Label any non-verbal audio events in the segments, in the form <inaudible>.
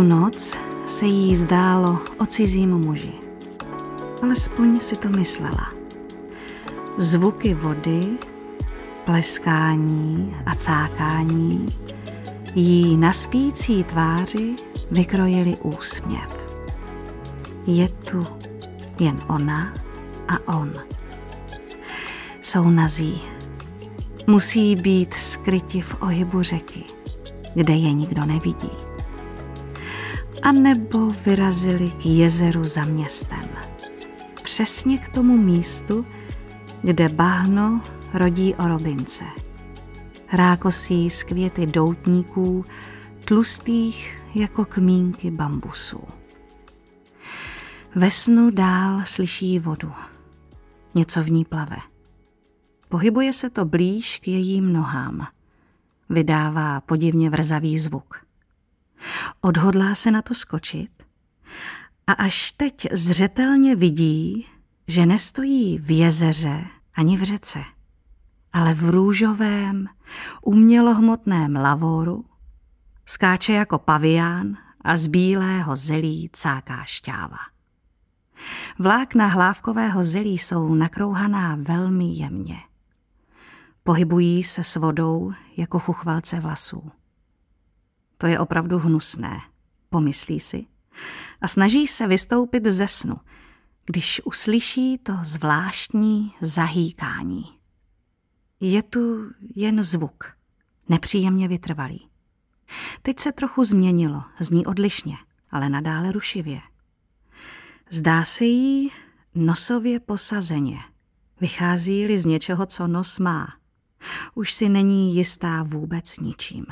tu noc se jí zdálo o cizím muži. Alespoň si to myslela. Zvuky vody, pleskání a cákání jí na spící tváři vykrojili úsměv. Je tu jen ona a on. Jsou nazí. Musí být skryti v ohybu řeky, kde je nikdo nevidí. A nebo vyrazili k jezeru za městem. Přesně k tomu místu, kde bahno rodí orobince. Rákosí z květy doutníků, tlustých jako kmínky bambusů. Ve snu dál slyší vodu. Něco v ní plave. Pohybuje se to blíž k jejím nohám. Vydává podivně vrzavý zvuk. Odhodlá se na to skočit a až teď zřetelně vidí, že nestojí v jezeře ani v řece, ale v růžovém, umělohmotném lavoru, skáče jako pavián a z bílého zelí cáká šťáva. Vlákna hlávkového zelí jsou nakrouhaná velmi jemně. Pohybují se s vodou jako chuchvalce vlasů. To je opravdu hnusné, pomyslí si, a snaží se vystoupit ze snu, když uslyší to zvláštní zahýkání. Je tu jen zvuk, nepříjemně vytrvalý. Teď se trochu změnilo, zní odlišně, ale nadále rušivě. Zdá se jí nosově posazeně. Vychází-li z něčeho, co nos má. Už si není jistá vůbec ničím.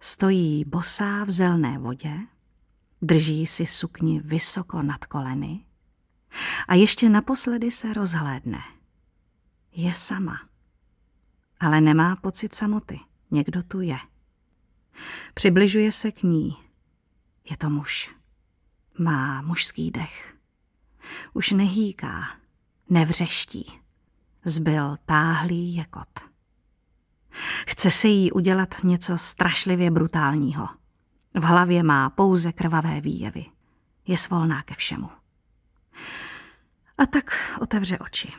Stojí bosá v zelné vodě, drží si sukni vysoko nad koleny a ještě naposledy se rozhlédne. Je sama. Ale nemá pocit samoty. Někdo tu je. Přibližuje se k ní. Je to muž. Má mužský dech. Už nehýká, nevřeští. Zbyl táhlý jekot. Chce si jí udělat něco strašlivě brutálního. V hlavě má pouze krvavé výjevy. Je svolná ke všemu. A tak otevře oči.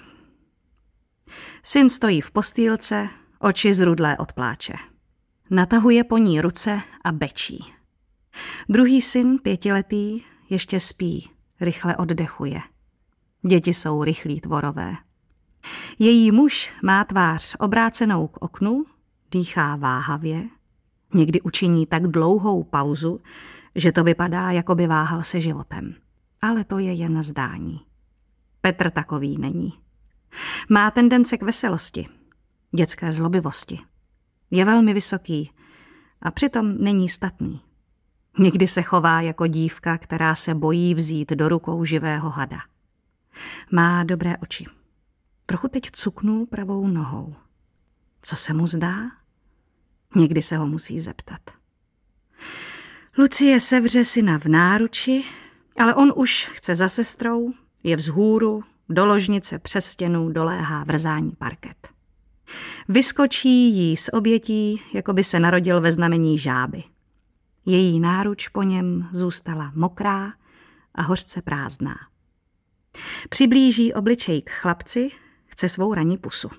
Syn stojí v postýlce, oči zrudlé od pláče. Natahuje po ní ruce a bečí. Druhý syn, pětiletý, ještě spí, rychle oddechuje. Děti jsou rychlí tvorové. Její muž má tvář obrácenou k oknu, dýchá váhavě, někdy učiní tak dlouhou pauzu, že to vypadá, jako by váhal se životem. Ale to je jen zdání. Petr takový není. Má tendence k veselosti, dětské zlobivosti. Je velmi vysoký a přitom není statný. Někdy se chová jako dívka, která se bojí vzít do rukou živého hada. Má dobré oči. Trochu teď cuknul pravou nohou. Co se mu zdá? Někdy se ho musí zeptat. Lucie sevře syna v náruči, ale on už chce za sestrou, je vzhůru, do ložnice přes stěnu doléhá vrzání parket. Vyskočí jí z obětí, jako by se narodil ve znamení žáby. Její náruč po něm zůstala mokrá a hořce prázdná. Přiblíží obličej k chlapci, chce svou raní pusu.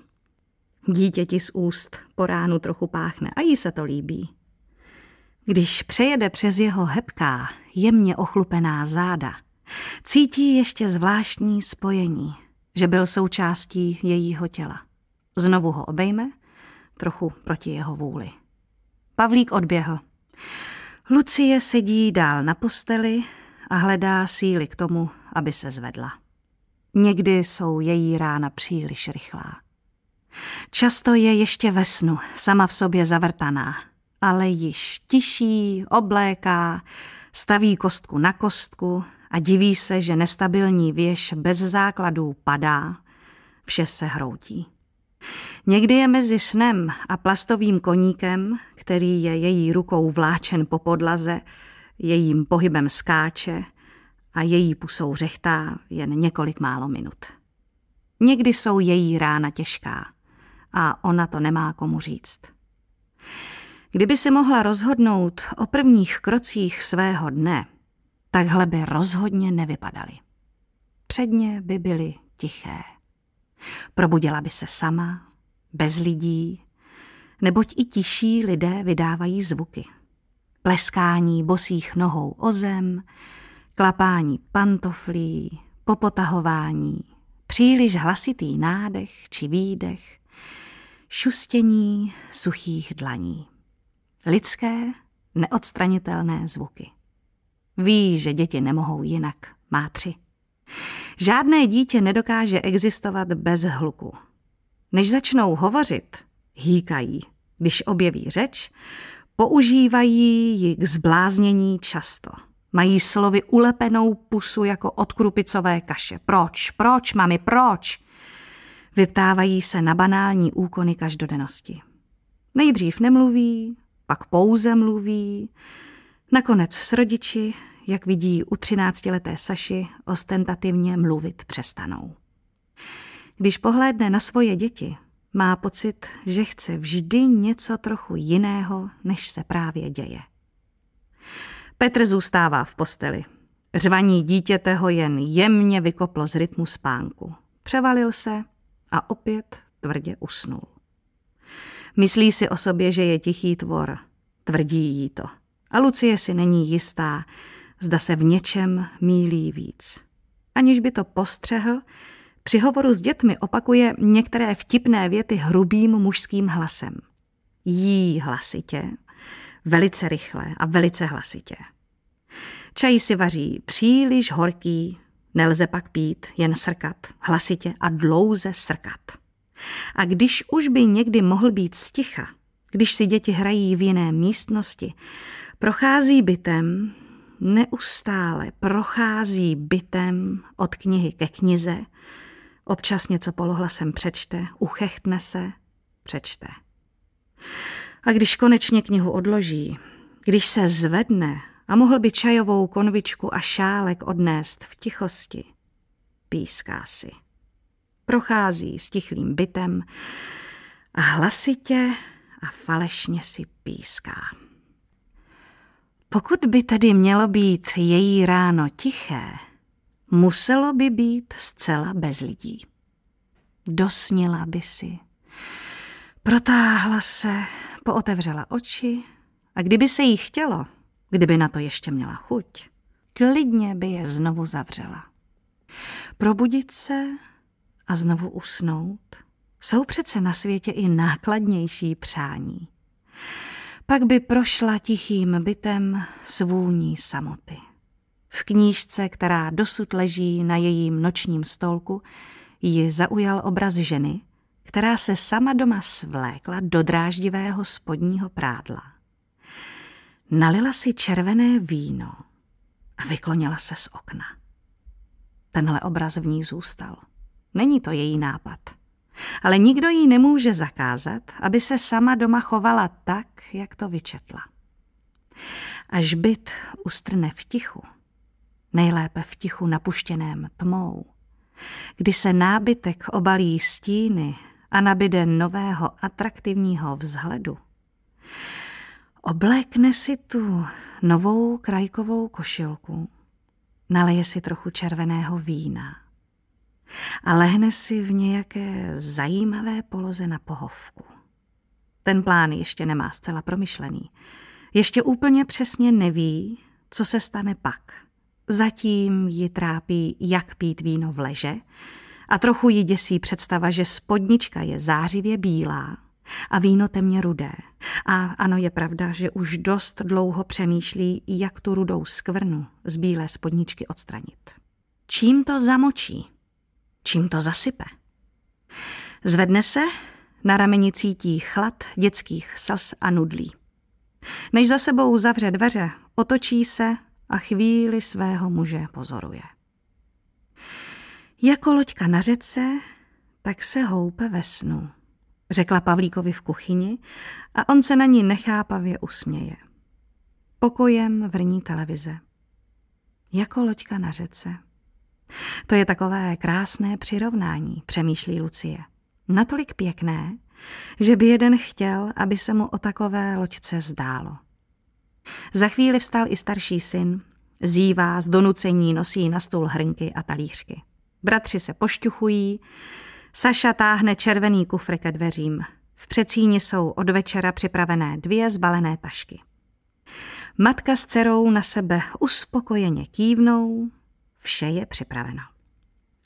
Dítěti z úst po ránu trochu páchne a jí se to líbí. Když přejede přes jeho hebká, jemně ochlupená záda, cítí ještě zvláštní spojení, že byl součástí jejího těla. Znovu ho obejme, trochu proti jeho vůli. Pavlík odběhl. Lucie sedí dál na posteli a hledá síly k tomu, aby se zvedla. Někdy jsou její rána příliš rychlá. Často je ještě ve snu, sama v sobě zavrtaná, ale již tiší, obléká, staví kostku na kostku a diví se, že nestabilní věž bez základů padá, vše se hroutí. Někdy je mezi snem a plastovým koníkem, který je její rukou vláčen po podlaze, jejím pohybem skáče a její pusou řechtá jen několik málo minut. Někdy jsou její rána těžká a ona to nemá komu říct. Kdyby si mohla rozhodnout o prvních krocích svého dne, takhle by rozhodně nevypadaly. Předně by byly tiché. Probudila by se sama, bez lidí, neboť i tiší lidé vydávají zvuky. Pleskání bosých nohou o zem, klapání pantoflí, popotahování, příliš hlasitý nádech či výdech, šustění suchých dlaní. Lidské, neodstranitelné zvuky. Ví, že děti nemohou jinak, má tři. Žádné dítě nedokáže existovat bez hluku. Než začnou hovořit, hýkají. Když objeví řeč, používají ji k zbláznění často. Mají slovy ulepenou pusu jako od krupicové kaše. Proč? Proč, mami, proč? Vyptávají se na banální úkony každodennosti. Nejdřív nemluví, pak pouze mluví, nakonec s rodiči, jak vidí u třináctileté Saši, ostentativně mluvit přestanou. Když pohlédne na svoje děti, má pocit, že chce vždy něco trochu jiného, než se právě děje. Petr zůstává v posteli. Řvaní dítěte ho jen jemně vykoplo z rytmu spánku. Převalil se a opět tvrdě usnul. Myslí si o sobě, že je tichý tvor. Tvrdí jí to. A Lucie si není jistá, zda se v něčem mílí víc. Aniž by to postřehl, při hovoru s dětmi opakuje některé vtipné věty hrubým mužským hlasem. Jí hlasitě, velice rychle a velice hlasitě. Čaj si vaří příliš horký, nelze pak pít, jen srkat, hlasitě a dlouze srkat. A když už by někdy mohl být sticha, když si děti hrají v jiné místnosti, prochází bytem, neustále prochází bytem od knihy ke knize, občas něco polohlasem přečte, uchechtne se, přečte. A když konečně knihu odloží, když se zvedne a mohl by čajovou konvičku a šálek odnést v tichosti, píská si. Prochází s tichlým bytem a hlasitě a falešně si píská. Pokud by tedy mělo být její ráno tiché, muselo by být zcela bez lidí. Dosnila by si. Protáhla se, pootevřela oči a kdyby se jí chtělo, kdyby na to ještě měla chuť, klidně by je znovu zavřela. Probudit se a znovu usnout jsou přece na světě i nákladnější přání. Pak by prošla tichým bytem svůní samoty. V knížce, která dosud leží na jejím nočním stolku, ji zaujal obraz ženy, která se sama doma svlékla do dráždivého spodního prádla. Nalila si červené víno a vyklonila se z okna. Tenhle obraz v ní zůstal. Není to její nápad. Ale nikdo jí nemůže zakázat, aby se sama doma chovala tak, jak to vyčetla. Až byt ustrne v tichu, nejlépe v tichu napuštěném tmou, kdy se nábytek obalí stíny a nabide nového atraktivního vzhledu, oblékne si tu novou krajkovou košilku, naleje si trochu červeného vína a lehne si v nějaké zajímavé poloze na pohovku. Ten plán ještě nemá zcela promyšlený. Ještě úplně přesně neví, co se stane pak. Zatím ji trápí, jak pít víno v leže a trochu ji děsí představa, že spodnička je zářivě bílá a víno temně rudé. A ano, je pravda, že už dost dlouho přemýšlí, jak tu rudou skvrnu z bílé spodničky odstranit. Čím to zamočí? Čím to zasype? Zvedne se, na rameni cítí chlad dětských slz a nudlí. Než za sebou zavře dveře, otočí se a chvíli svého muže pozoruje. Jako loďka na řece, tak se houpe ve snu, řekla Pavlíkovi v kuchyni a on se na ní nechápavě usměje. Pokojem vrní televize. Jako loďka na řece. To je takové krásné přirovnání, přemýšlí Lucie. Natolik pěkné, že by jeden chtěl, aby se mu o takové loďce zdálo. Za chvíli vstal i starší syn, zívá, z donucení nosí na stůl hrnky a talířky. Bratři se pošťuchují, Saša táhne červený kufr ke dveřím. V přecíni jsou od večera připravené dvě zbalené tašky. Matka s dcerou na sebe uspokojeně kývnou, vše je připraveno.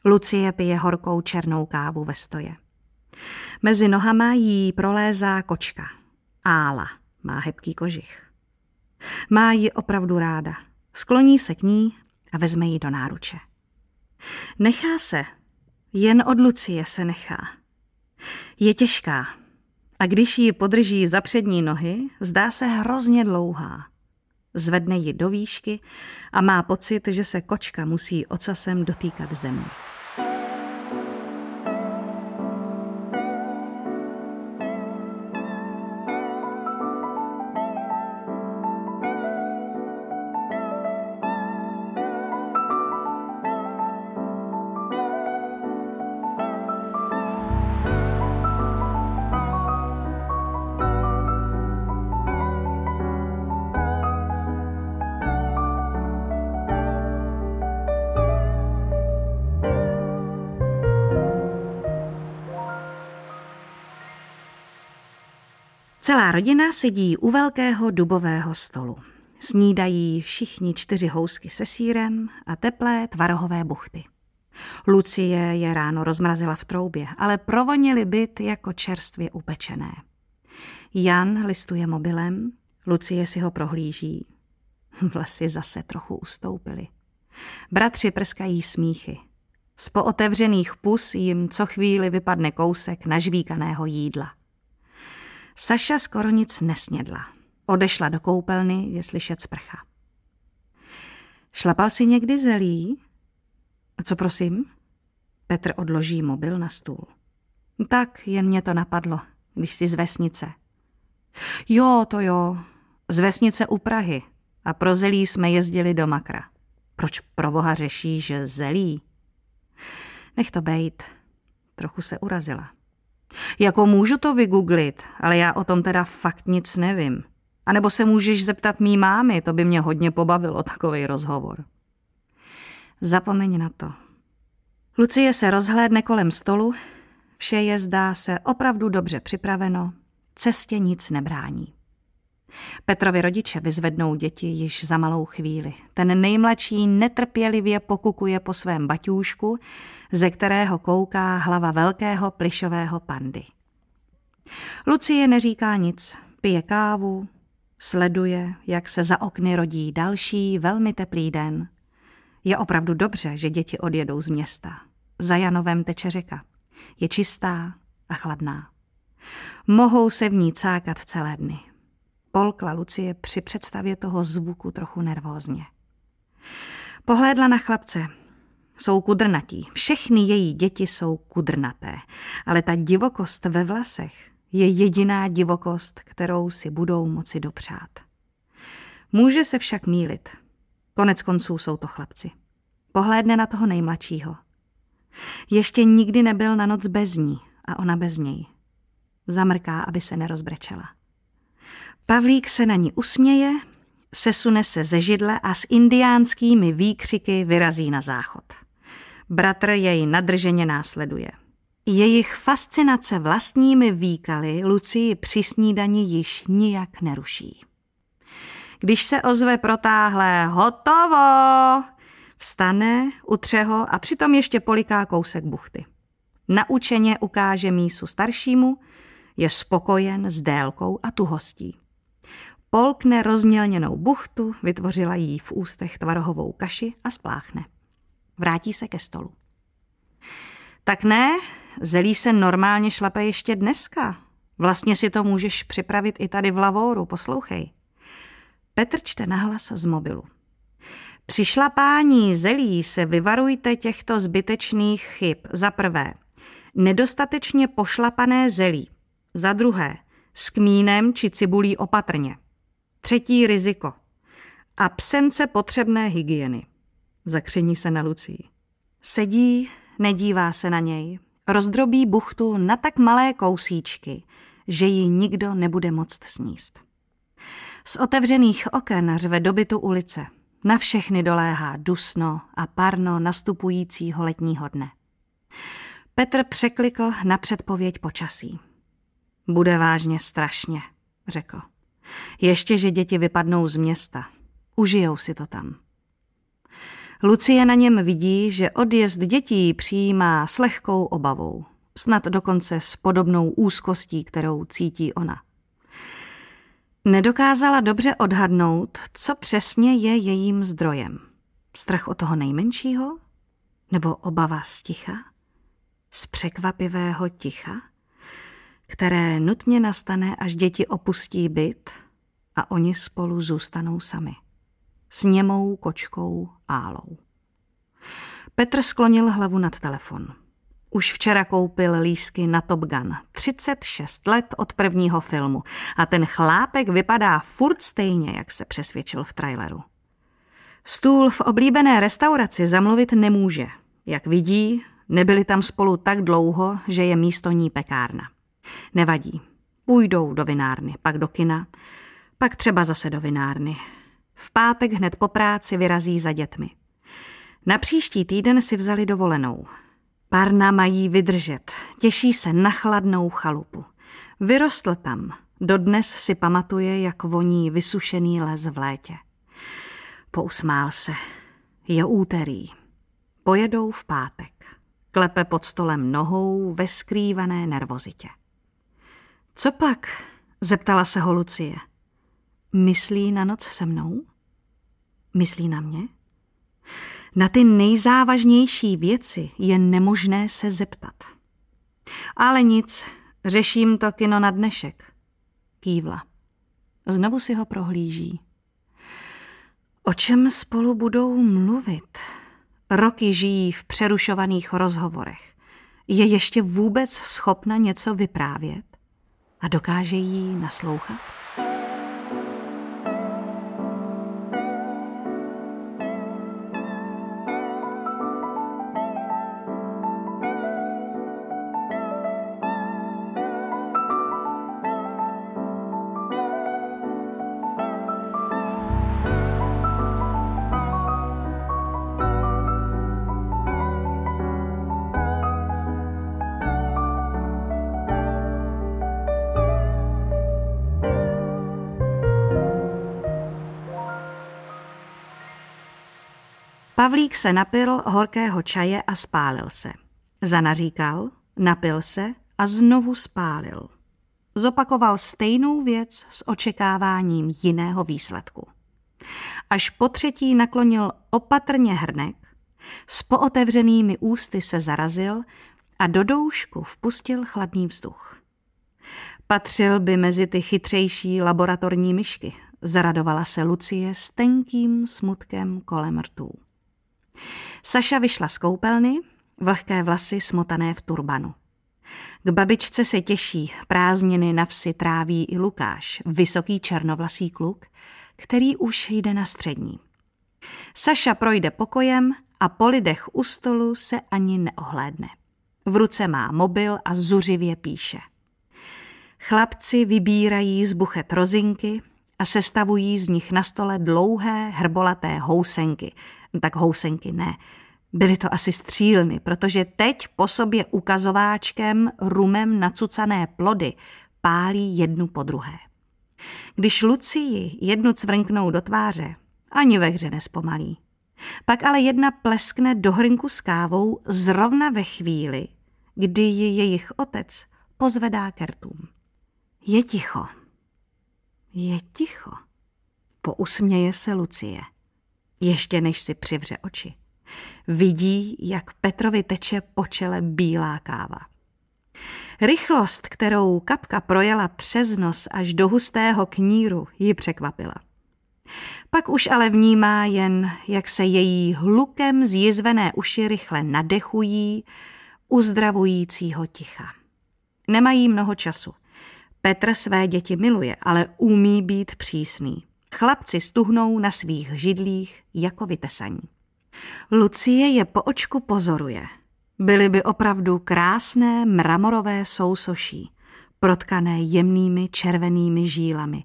Lucie pije horkou černou kávu ve stoje. Mezi nohama jí prolézá kočka. Ála má hebký kožich. Má ji opravdu ráda. Skloní se k ní a vezme ji do náruče. Nechá se, jen od Lucie se nechá. Je těžká a když ji podrží za přední nohy, zdá se hrozně dlouhá. Zvedne ji do výšky a má pocit, že se kočka musí ocasem dotýkat země. Celá rodina sedí u velkého dubového stolu. Snídají všichni čtyři housky se sírem a teplé tvarohové buchty. Lucie je ráno rozmrazila v troubě, ale provonili byt jako čerstvě upečené. Jan listuje mobilem, Lucie si ho prohlíží. <laughs> Vlasy zase trochu ustoupily. Bratři prskají smíchy. Z pootevřených pus jim co chvíli vypadne kousek nažvíkaného jídla. Saša skoro nic nesnědla. Odešla do koupelny, je slyšet sprcha. Šlapal si někdy zelí? Co prosím? Petr odloží mobil na stůl. Tak, jen mě to napadlo, když jsi z vesnice. Jo, to jo, z vesnice u Prahy. A pro zelí jsme jezdili do Makra. Proč pro boha řešíš zelí? Nech to bejt. Trochu se urazila. Jako můžu to vygooglit, ale já o tom teda fakt nic nevím. A nebo se můžeš zeptat mý mámy, to by mě hodně pobavilo, takový rozhovor. Zapomeň na to. Lucie se rozhlédne kolem stolu, vše je zdá se opravdu dobře připraveno, cestě nic nebrání. Petrovi rodiče vyzvednou děti již za malou chvíli. Ten nejmladší netrpělivě pokukuje po svém baťůšku, ze kterého kouká hlava velkého plišového pandy. Lucie neříká nic, pije kávu, sleduje, jak se za okny rodí další velmi teplý den. Je opravdu dobře, že děti odjedou z města. Za Janovem teče řeka. Je čistá a chladná. Mohou se v ní cákat celé dny. Polkla Lucie při představě toho zvuku trochu nervózně. Pohlédla na chlapce. Jsou kudrnatí. Všechny její děti jsou kudrnaté. Ale ta divokost ve vlasech je jediná divokost, kterou si budou moci dopřát. Může se však mílit. Konec konců jsou to chlapci. Pohlédne na toho nejmladšího. Ještě nikdy nebyl na noc bez ní a ona bez něj. Zamrká, aby se nerozbrečela. Pavlík se na ní usměje, sesune se ze židle a s indiánskými výkřiky vyrazí na záchod. Bratr jej nadrženě následuje. Jejich fascinace vlastními výkaly Lucii při snídani již nijak neruší. Když se ozve protáhlé hotovo, vstane, utře ho a přitom ještě poliká kousek buchty. Naučeně ukáže mísu staršímu, je spokojen s délkou a tuhostí. Polkne rozmělněnou buchtu, vytvořila jí v ústech tvarohovou kaši a spláchne. Vrátí se ke stolu. Tak ne, zelí se normálně šlape ještě dneska. Vlastně si to můžeš připravit i tady v Lavoru, poslouchej. Petr čte nahlas z mobilu. Při šlapání zelí se vyvarujte těchto zbytečných chyb. Za prvé, nedostatečně pošlapané zelí. Za druhé, s kmínem či cibulí opatrně. Třetí riziko. Absence potřebné hygieny. Zakření se na Lucii. Sedí, nedívá se na něj. rozdrobí buchtu na tak malé kousíčky, že ji nikdo nebude moct sníst. Z otevřených oken řve dobytu ulice. Na všechny doléhá dusno a parno nastupujícího letního dne. Petr překlikl na předpověď počasí. Bude vážně strašně, řekl. Ještě, že děti vypadnou z města. Užijou si to tam. Lucie na něm vidí, že odjezd dětí přijímá s lehkou obavou. Snad dokonce s podobnou úzkostí, kterou cítí ona. Nedokázala dobře odhadnout, co přesně je jejím zdrojem. Strach o toho nejmenšího? Nebo obava z ticha? Z překvapivého ticha? Které nutně nastane, až děti opustí byt a oni spolu zůstanou sami. S němou kočkou álou. Petr sklonil hlavu nad telefon. Už včera koupil lísky na Top Gun. 36 let od prvního filmu. A ten chlápek vypadá furt stejně, jak se přesvědčil v traileru. Stůl v oblíbené restauraci zamluvit nemůže. Jak vidí, nebyli tam spolu tak dlouho, že je místo ní pekárna. Nevadí. Půjdou do vinárny, pak do kina, pak třeba zase do vinárny. V pátek hned po práci vyrazí za dětmi. Na příští týden si vzali dovolenou. Parna mají vydržet, těší se na chladnou chalupu. Vyrostl tam, dodnes si pamatuje, jak voní vysušený les v létě. Pousmál se. Je úterý. Pojedou v pátek. Klepe pod stolem nohou ve skrývané nervozitě. Co pak? Zeptala se ho Lucie. Myslí na noc se mnou? Myslí na mě? Na ty nejzávažnější věci je nemožné se zeptat. Ale nic, řeším to kino na dnešek. Kývla. Znovu si ho prohlíží. O čem spolu budou mluvit? Roky žijí v přerušovaných rozhovorech. Je ještě vůbec schopna něco vyprávět? A dokáže jí naslouchat? Pavlík se napil horkého čaje a spálil se. Zanaříkal, napil se a znovu spálil. Zopakoval stejnou věc s očekáváním jiného výsledku. Až po třetí naklonil opatrně hrnek, s pootevřenými ústy se zarazil a do doušku vpustil chladný vzduch. Patřil by mezi ty chytřejší laboratorní myšky, zaradovala se Lucie s tenkým smutkem kolem rtů. Saša vyšla z koupelny, vlhké vlasy smotané v turbanu. K babičce se těší, prázdniny na vsi tráví i Lukáš, vysoký černovlasý kluk, který už jde na střední. Saša projde pokojem a po lidech u stolu se ani neohlédne. V ruce má mobil a zuřivě píše. Chlapci vybírají z buchet rozinky a sestavují z nich na stole dlouhé hrbolaté housenky, tak housenky ne. Byly to asi střílny, protože teď po sobě ukazováčkem rumem nacucané plody pálí jednu po druhé. Když Lucii jednu cvrnknou do tváře, ani ve hře nespomalí. Pak ale jedna pleskne do hrnku s kávou zrovna ve chvíli, kdy ji jejich otec pozvedá kertům. Je ticho. Je ticho. Pousměje se Lucie ještě než si přivře oči. Vidí, jak Petrovi teče po čele bílá káva. Rychlost, kterou kapka projela přes nos až do hustého kníru, ji překvapila. Pak už ale vnímá jen, jak se její hlukem zjizvené uši rychle nadechují, uzdravujícího ticha. Nemají mnoho času. Petr své děti miluje, ale umí být přísný. Chlapci stuhnou na svých židlích jako vytesaní. Lucie je po očku pozoruje. Byly by opravdu krásné mramorové sousoší, protkané jemnými červenými žílami,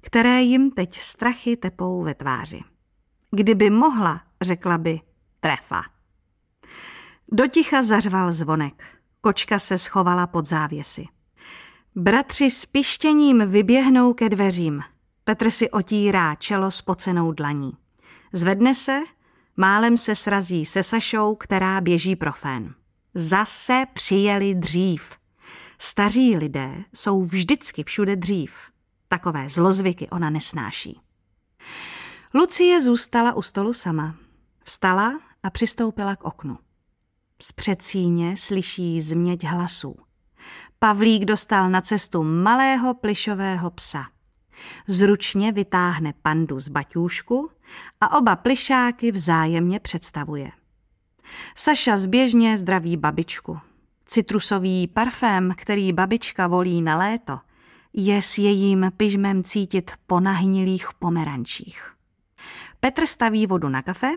které jim teď strachy tepou ve tváři. Kdyby mohla, řekla by trefa. Doticha zařval zvonek. Kočka se schovala pod závěsy. Bratři s pištěním vyběhnou ke dveřím. Petr si otírá čelo s pocenou dlaní. Zvedne se, málem se srazí se Sašou, která běží pro fén. Zase přijeli dřív. Staří lidé jsou vždycky všude dřív. Takové zlozvyky ona nesnáší. Lucie zůstala u stolu sama. Vstala a přistoupila k oknu. Z předsíně slyší změť hlasů. Pavlík dostal na cestu malého plišového psa. Zručně vytáhne pandu z baťůšku a oba plišáky vzájemně představuje. Saša zběžně zdraví babičku. Citrusový parfém, který babička volí na léto, je s jejím pyžmem cítit po nahnilých pomerančích. Petr staví vodu na kafe,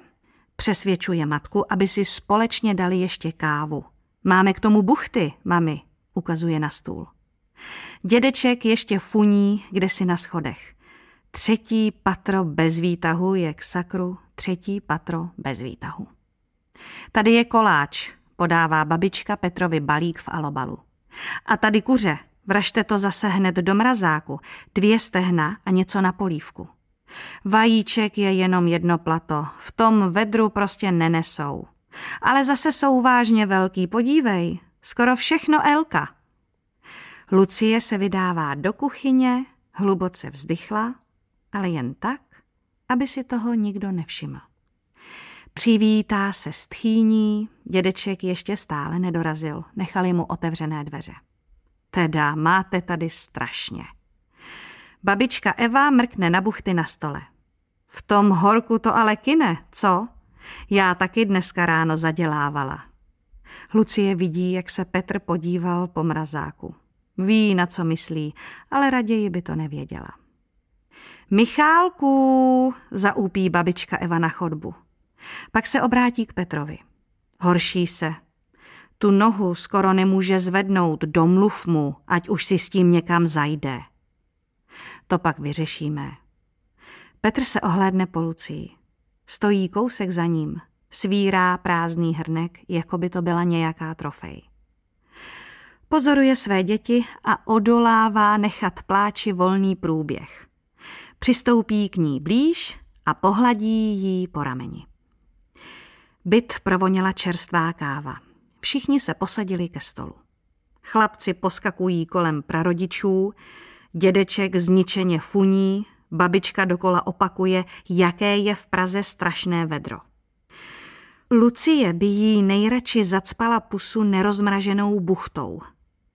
přesvědčuje matku, aby si společně dali ještě kávu. Máme k tomu buchty, mami, ukazuje na stůl. Dědeček ještě funí, kde si na schodech. Třetí patro bez výtahu je k sakru, třetí patro bez výtahu. Tady je koláč, podává babička Petrovi balík v alobalu. A tady kuře, vražte to zase hned do mrazáku, dvě stehna a něco na polívku. Vajíček je jenom jedno plato, v tom vedru prostě nenesou. Ale zase jsou vážně velký, podívej, skoro všechno Elka. Lucie se vydává do kuchyně, hluboce vzdychla, ale jen tak, aby si toho nikdo nevšiml. Přivítá se s tchýní, dědeček ještě stále nedorazil, nechali mu otevřené dveře. Teda máte tady strašně. Babička Eva mrkne na buchty na stole. V tom horku to ale kine, co? Já taky dneska ráno zadělávala. Lucie vidí, jak se Petr podíval po mrazáku. Ví, na co myslí, ale raději by to nevěděla. Michálku, zaúpí babička Eva na chodbu. Pak se obrátí k Petrovi. Horší se. Tu nohu skoro nemůže zvednout, domluv mu, ať už si s tím někam zajde. To pak vyřešíme. Petr se ohlédne po Lucii. Stojí kousek za ním, svírá prázdný hrnek, jako by to byla nějaká trofej. Pozoruje své děti a odolává nechat pláči volný průběh. Přistoupí k ní blíž a pohladí jí po rameni. Byt provoněla čerstvá káva. Všichni se posadili ke stolu. Chlapci poskakují kolem prarodičů, dědeček zničeně funí, babička dokola opakuje, jaké je v Praze strašné vedro. Lucie by jí nejradši zacpala pusu nerozmraženou buchtou.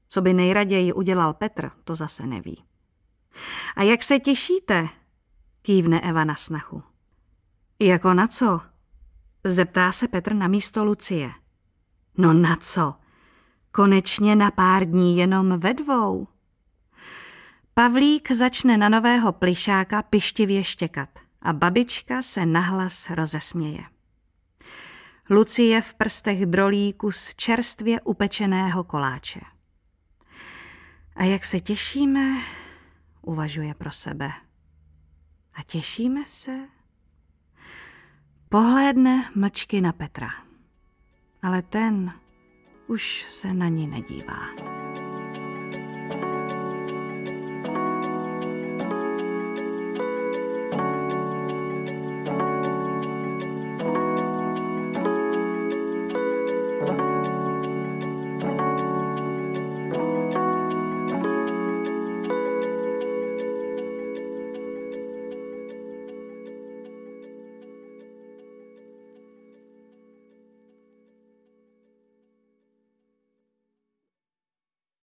Co by nejraději udělal Petr, to zase neví. A jak se těšíte? Kývne Eva na snachu. Jako na co? Zeptá se Petr na místo Lucie. No na co? Konečně na pár dní jenom ve dvou. Pavlík začne na nového plišáka pištivě štěkat a babička se nahlas rozesměje. Lucie v prstech drolí kus čerstvě upečeného koláče. A jak se těšíme, uvažuje pro sebe. A těšíme se? Pohlédne mlčky na Petra. Ale ten už se na ní nedívá.